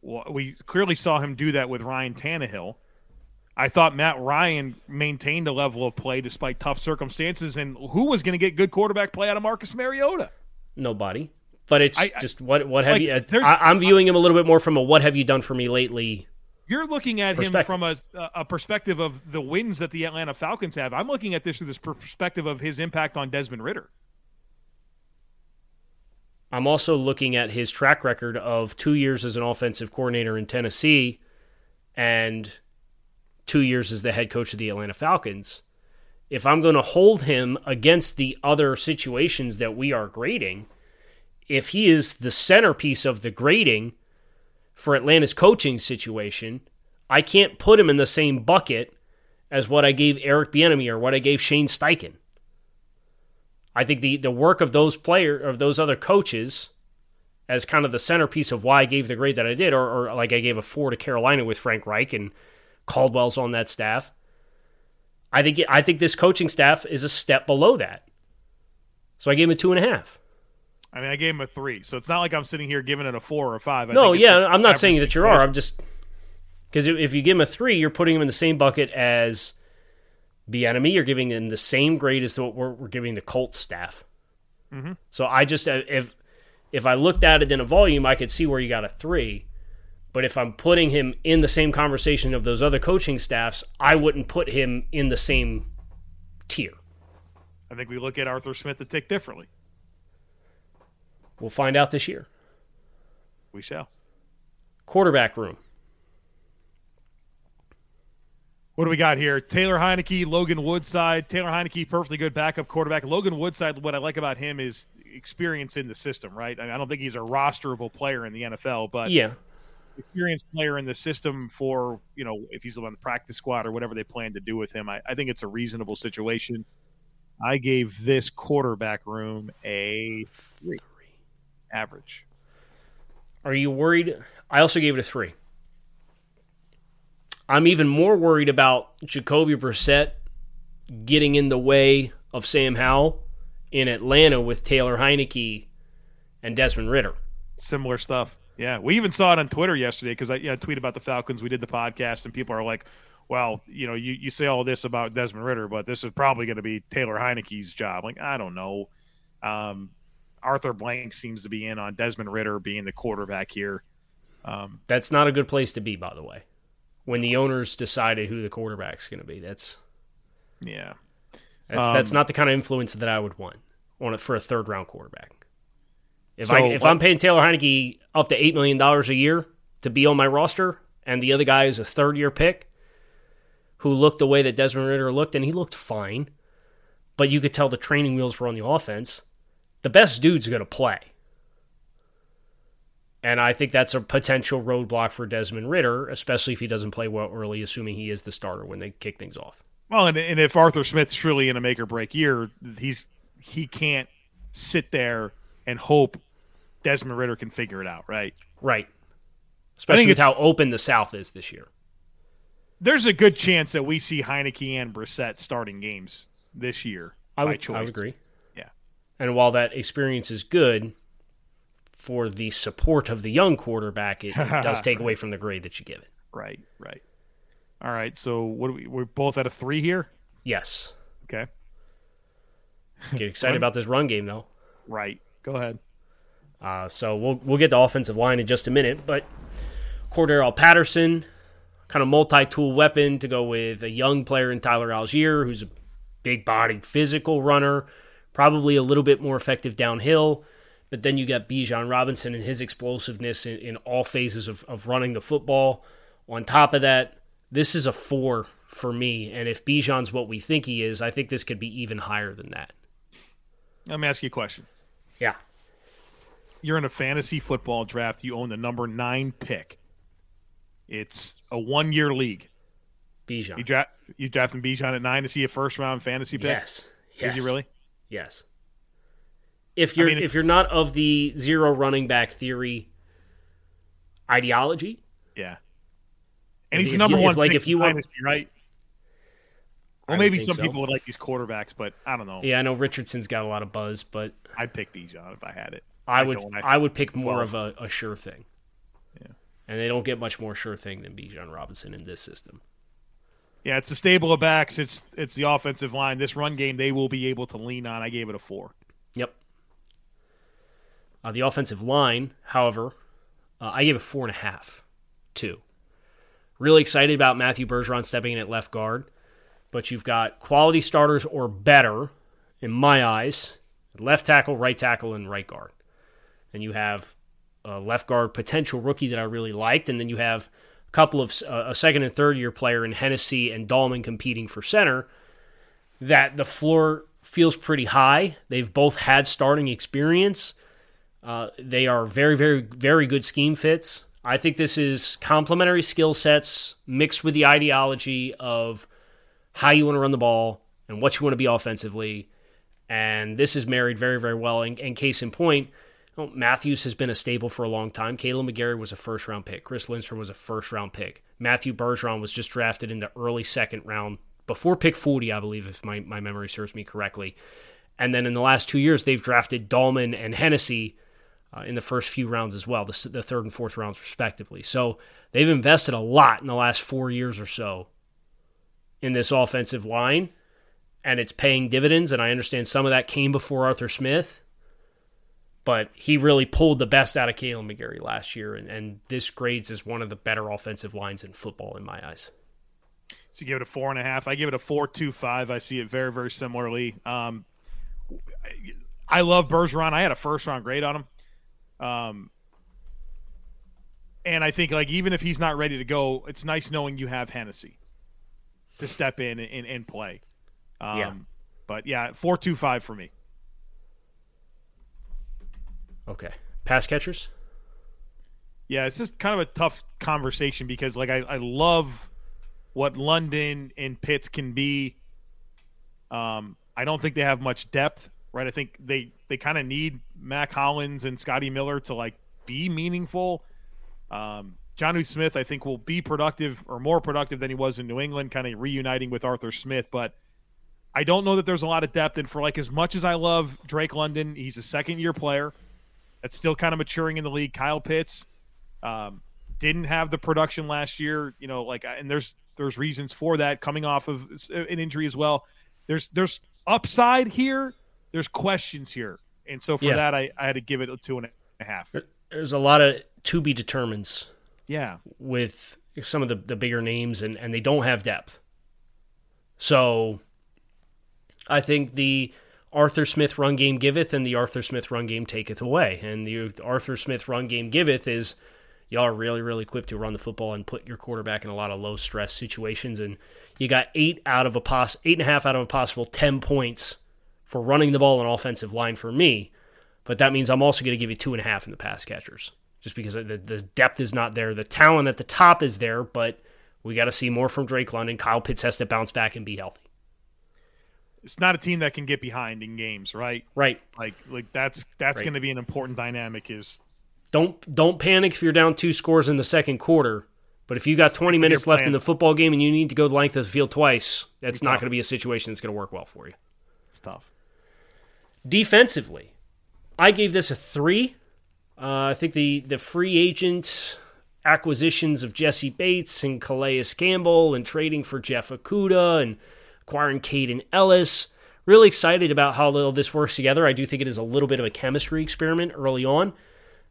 Well, we clearly saw him do that with Ryan Tannehill. I thought Matt Ryan maintained a level of play despite tough circumstances. And who was going to get good quarterback play out of Marcus Mariota? Nobody. But it's I, just what what have like, you? I, am viewing him a little bit more from a what have you done for me lately. You're looking at him from a, a perspective of the wins that the Atlanta Falcons have. I'm looking at this through this perspective of his impact on Desmond Ridder. I'm also looking at his track record of two years as an offensive coordinator in Tennessee and two years as the head coach of the Atlanta Falcons. If I'm going to hold him against the other situations that we are grading, if he is the centerpiece of the grading for Atlanta's coaching situation, I can't put him in the same bucket as what I gave Eric Bieniemy or what I gave Shane Steichen. I think the the work of those player of those other coaches as kind of the centerpiece of why I gave the grade that I did, or, or like I gave a four to Carolina with Frank Reich and Caldwell's on that staff. I think I think this coaching staff is a step below that. So I gave him a two and a half. I mean, I gave him a three, so it's not like I'm sitting here giving it a four or a five. I no, yeah, I'm not saying that you are. I'm just because if you give him a three, you're putting him in the same bucket as Bieniemy, you're giving them the same grade as what we're, we're giving the Colts staff. Mm-hmm. So I just uh, if if I looked at it in a volume, I could see where you got a three. But if I'm putting him in the same conversation of those other coaching staffs, I wouldn't put him in the same tier. I think we look at Arthur Smith a tick differently. We'll find out this year. We shall. Quarterback room. What do we got here? Taylor Heinicke, Logan Woodside. Taylor Heinicke, perfectly good backup quarterback. Logan Woodside, what I like about him is experience in the system, right? I, mean, I don't think he's a rosterable player in the NFL, but Yeah. experienced player in the system for, you know, if he's on the practice squad or whatever they plan to do with him. I, I think it's a reasonable situation. I gave this quarterback room a three average. Are you worried? I also gave it a three. I'm even more worried about Jacoby Brissett getting in the way of Sam Howell in Atlanta with Taylor Heinicke and Desmond Ridder. Similar stuff. Yeah, we even saw it on Twitter yesterday because I yeah, tweeted about the Falcons. We did the podcast, and people are like, "Well, you know, you, you say all this about Desmond Ridder, but this is probably going to be Taylor Heinicke's job." Like, I don't know. Um, Arthur Blank seems to be in on Desmond Ridder being the quarterback here. Um, That's not a good place to be, by the way. When the owners decided who the quarterback's going to be, that's yeah, that's, Um, that's not the kind of influence that I would want on it for a third round quarterback. If So I if what- I'm paying Taylor Heinicke up to eight million dollars a year to be on my roster, and the other guy is a third year pick who looked the way that Desmond Ridder looked, and he looked fine, but you could tell the training wheels were on the offense. The best dude's going to play. And I think that's a potential roadblock for Desmond Ridder, especially if he doesn't play well early, assuming he is the starter when they kick things off. Well, and, and if Arthur Smith's truly in a make or break year, he's he can't sit there and hope Desmond Ridder can figure it out, right? Right. Especially with how open the South is this year. There's a good chance that we see Heinicke and Brissett starting games this year I by would, choice. I would agree. Yeah. And while that experience is good for the support of the young quarterback, it, it does take away from the grade that you give it. Right, right. All right. So what we? We're both at a three here. Yes. Okay. Get excited about this run game, though. Right. Go ahead. Uh, so we'll we'll get the offensive line in just a minute, but Cordarrelle Patterson, kind of multi-tool weapon to go with a young player in Tyler Allgeier, who's a big-bodied, physical runner, probably a little bit more effective downhill. But then you got Bijan Robinson and his explosiveness in, in all phases of, of running the football. On top of that, this is a four for me, and if Bijan's what we think he is, I think this could be even higher than that. Let me ask you a question. Yeah. You're in a fantasy football draft. You own the number nine pick. It's a one year league. Bijan. You draft you drafting Bijan at nine to see a first round fantasy pick. Yes. yes. Is he really? Yes. If you're mean, if you're not of the zero running back theory ideology, Yeah. And he's number you- one if, like, if you want- dynasty, right? Well, maybe some so. people would like these quarterbacks, but I don't know. yeah, I know Richardson's got a lot of buzz, but I'd pick Bijan if I had it. I would don't. I, would pick more 12. of a, a sure thing. Yeah. And they don't get much more sure thing than Bijan Robinson in this system. Yeah, it's a stable of backs. It's it's the offensive line. This run game they will be able to lean on. I gave it a four. Yep. Uh, the offensive line, however, uh, I gave it four and a half, two. Really excited about Matthew Bergeron stepping in at left guard, but you've got quality starters or better, in my eyes, left tackle, right tackle, and right guard. And you have a left guard potential rookie that I really liked, and then you have a couple of uh, a second and third year player in Hennessy and Dalman competing for center. That the floor feels pretty high. They've both had starting experience. Uh, they are very, very, very good scheme fits. I think this is complementary skill sets mixed with the ideology of how you want to run the ball and what you want to be offensively. And this is married very, very well. And, and case in point, know, Matthews has been a staple for a long time. Kaleb McGary was a first round pick. Chris Lindstrom was a first round pick. Matthew Bergeron was just drafted in the early second round before pick 40, I believe, if my, my memory serves me correctly. And then in the last two years, they've drafted Dalman and Hennessy uh, in the first few rounds as well, the, the third and fourth rounds, respectively. So they've invested a lot in the last four years or so in this offensive line, and it's paying dividends. And I understand some of that came before Arthur Smith, but he really pulled the best out of Kaleb McGary last year, and, and this grades as one of the better offensive lines in football in my eyes. So you give it a four and a half. I give it a four two five. I see it very very similarly. Um, I love Bergeron. I had a first round grade on him. Um, and I think like even if he's not ready to go, it's nice knowing you have Hennessy. to step in and, and play. Um, Yeah. But yeah, four two five for me. Okay. Pass catchers? Yeah, it's just kind of a tough conversation because like I, I love what London and Pitts can be. Um, I don't think they have much depth, right? I think they they kind of need Mack Hollins and Scotty Miller to like be meaningful. Um, Jonnu Smith, I think, will be productive or more productive than he was in New England, kind of reuniting with Arthur Smith. But I don't know that there's a lot of depth. And for like as much as I love Drake London, he's a second year player that's still kind of maturing in the league. Kyle Pitts um, didn't have the production last year, you know, like, and there's there's reasons for that coming off of an injury as well. There's there's upside here. There's questions here, and so for Yeah. that, I, I had to give it a two and a half. There's a lot of to be determines Yeah, with some of the, the bigger names, and, and they don't have depth. So I think the Arthur Smith run game giveth, and the Arthur Smith run game taketh away. And the Arthur Smith run game giveth is y'all are really, really equipped to run the football and put your quarterback in a lot of low stress situations. And you got eight out of a pos eight and a half out of a possible ten points for running the ball on offensive line for me. But that means I'm also going to give you two and a half in the pass catchers, just because the, the depth is not there. The talent at the top is there, but we got to see more from Drake London. Kyle Pitts has to bounce back and be healthy. it's not a team that can get behind in games, right? Right. Like like that's that's Right. going to be an important dynamic. Is Don't don't panic if you're down two scores in the second quarter. But if you got 20 minutes left in the football game and you need to go the length of the field twice, that's It's not tough. going to be a situation that's going to work well for you. it's tough. Defensively, I gave this a three. Uh, I think the the free agent acquisitions of Jessie Bates and Calais Campbell and trading for Jeff Okudah and acquiring Kaden Elliss. Really excited about how all this works together. I do think it is a little bit of a chemistry experiment early on,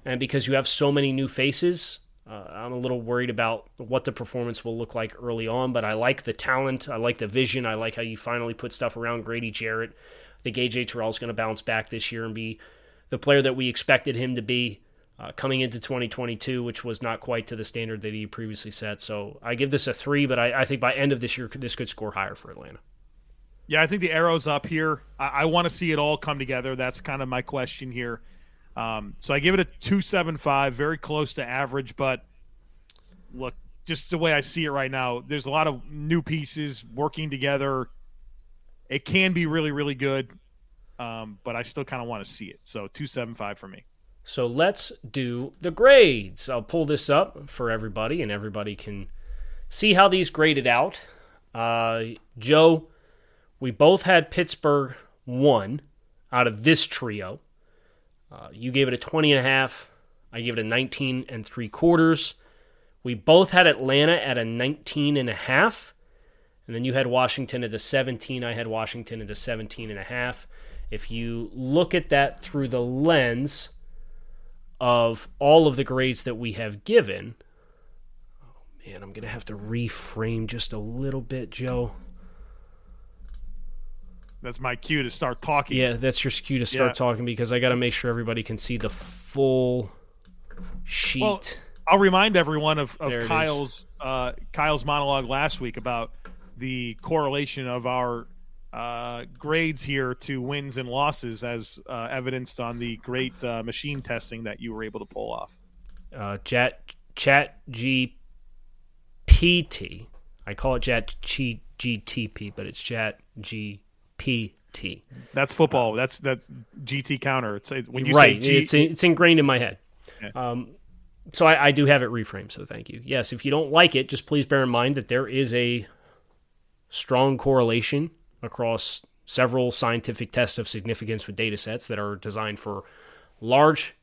and because you have so many new faces, uh, I'm a little worried about what the performance will look like early on. But I like the talent, I like the vision, I like how you finally put stuff around Grady Jarrett. Think AJ Terrell is going to bounce back this year and be the player that we expected him to be uh, coming into 2022, which was not quite to the standard that he previously set. So I give this a three, but I, I think by end of this year, this could score higher for Atlanta. Yeah, I think the arrow's up here. I, I want to see it all come together. That's kind of my question here. Um, so I give it a two seven five, very close to average. But look, just the way I see it right now, there's a lot of new pieces working together. It can be really, really good, um, but I still kind of want to see it. So two seven five for me. So let's do the grades. I'll pull this up for everybody, and everybody can see how these graded out. Uh, Joe, we both had Pittsburgh one out of this trio. Uh, you gave it a 20 and a half. I gave it a 19 and three quarters. We both had Atlanta at a 19 and a half. And then you had Washington at a 17. I had Washington at a 17 and a half. If you look at that through the lens of all of the grades that we have given, oh man, I'm going to have to reframe just a little bit, Joe. That's my cue to start talking. Yeah, that's your cue to start Yeah. talking because I got to make sure everybody can see the full sheet. Well, I'll remind everyone of, of There it is. Kyle's uh, Kyle's monologue last week about the correlation of our uh, grades here to wins and losses, as uh, evidenced on the great uh, machine testing that you were able to pull off. uh, chat chat GPT. I call it chat G, GTP, but it's chat GPT. That's football. That's that's GT counter. It's it, when you right, say G, it's it's ingrained in my head. Yeah. Um, so I, I do have it reframed. So thank you. Yes, if you don't like it, just please bear in mind that there is a strong correlation across several scientific tests of significance with data sets that are designed for large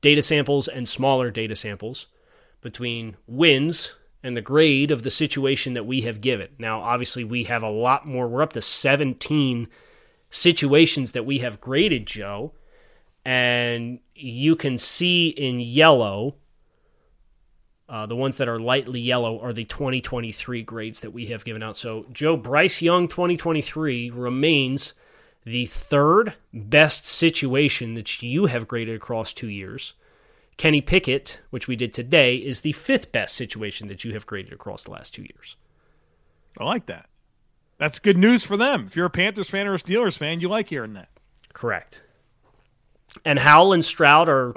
data samples and smaller data samples between wins and the grade of the situation that we have given. Now, obviously, we have a lot more. We're up to 17 situations that we have graded, Joe. And you can see in yellow, uh, the ones that are lightly yellow are the 2023 grades that we have given out. So, Joe, Bryce Young 2023 remains the third best situation that you have graded across two years. Kenny Pickett, which we did today, is the fifth best situation that you have graded across the last two years. I like that. That's good news for them. If you're a Panthers fan or a Steelers fan, you like hearing that. Correct. And Howell and Stroud are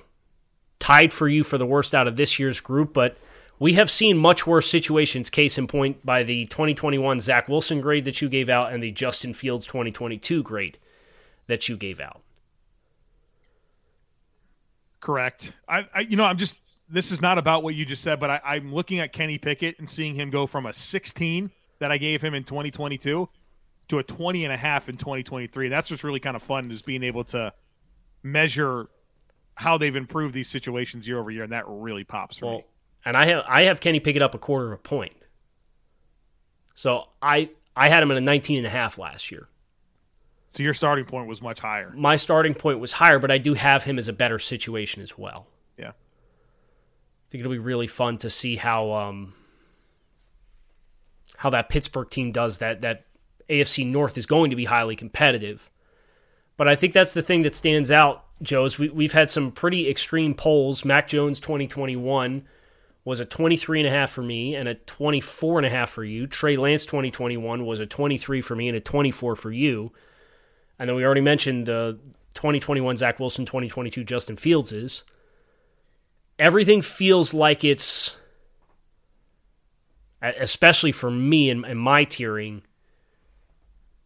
tied for you for the worst out of this year's group, but we have seen much worse situations, case in point by the 2021 Zach Wilson grade that you gave out and the Justin Fields 2022 grade that you gave out. Correct. I, I you know, I'm just this is not about what you just said, but I, I'm looking at Kenny Pickett and seeing him go from a 16 that I gave him in 2022 to a 20 and a half in 2023. That's what's really kind of fun is being able to measure how they've improved these situations year over year, and that really pops for well, me. And I have I have Kenny pick it up a quarter of a point. So I I had him at a 19 and a half last year. So your starting point was much higher. My starting point was higher, but I do have him as a better situation as well. Yeah. I think it'll be really fun to see how um, how that Pittsburgh team does that. That AFC North is going to be highly competitive, but I think that's the thing that stands out. Joe is we, we've had some pretty extreme polls. Mac Jones 2021 was a 23 and a half for me and a 24 and a half for you. Trey Lance 2021 was a 23 for me and a 24 for you. And then we already mentioned the 2021 Zach Wilson, 2022 Justin Fields is. Everything feels like it's, especially for me and, my tiering,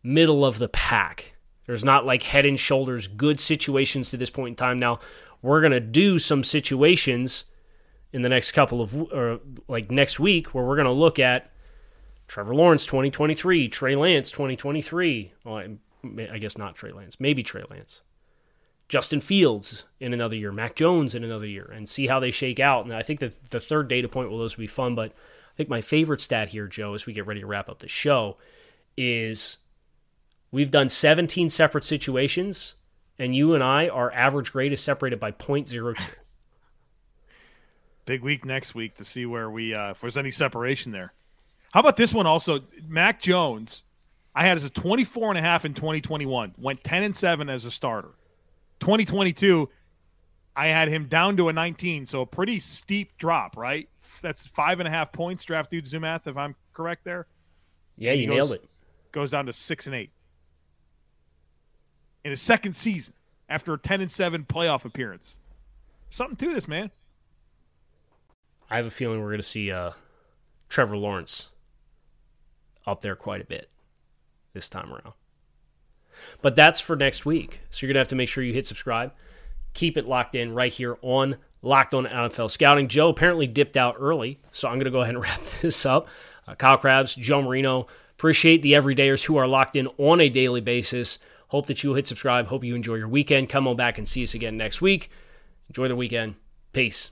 middle of the pack. There's not like head and shoulders good situations to this point in time. Now, we're going to do some situations in the next couple of, or like next week, where we're going to look at Trevor Lawrence 2023, Trey Lance 2023. Well, I guess not Trey Lance, maybe Trey Lance. Justin Fields in another year, Mac Jones in another year, and see how they shake out. And I think that the third data point will those be fun. But I think my favorite stat here, Joe, as we get ready to wrap up the show, is we've done 17 separate situations, and you and I, our average grade is separated by 0.02. Big week next week to see where we uh, if there's any separation there. How about this one also? Mac Jones I had as a 24 and a half in 2021, went 10 and 7 as a starter. 2022, I had him down to a 19, so a pretty steep drop, right? That's five and a half points. Draft dudes do math, if I'm correct there. Yeah, you goes, nailed it. Goes down to six and eight in his second season after a 10 and 7 playoff appearance. Something to this, man. I have a feeling we're going to see uh, Trevor Lawrence up there quite a bit this time around. But that's for next week. So you're going to have to make sure you hit subscribe. Keep it locked in right here on Locked on NFL Scouting. Joe apparently dipped out early, so I'm going to go ahead and wrap this up. Uh, Kyle Crabbs, Joe Marino, appreciate the everydayers who are locked in on a daily basis. Hope that you'll hit subscribe. Hope you enjoy your weekend. Come on back and see us again next week. Enjoy the weekend. Peace.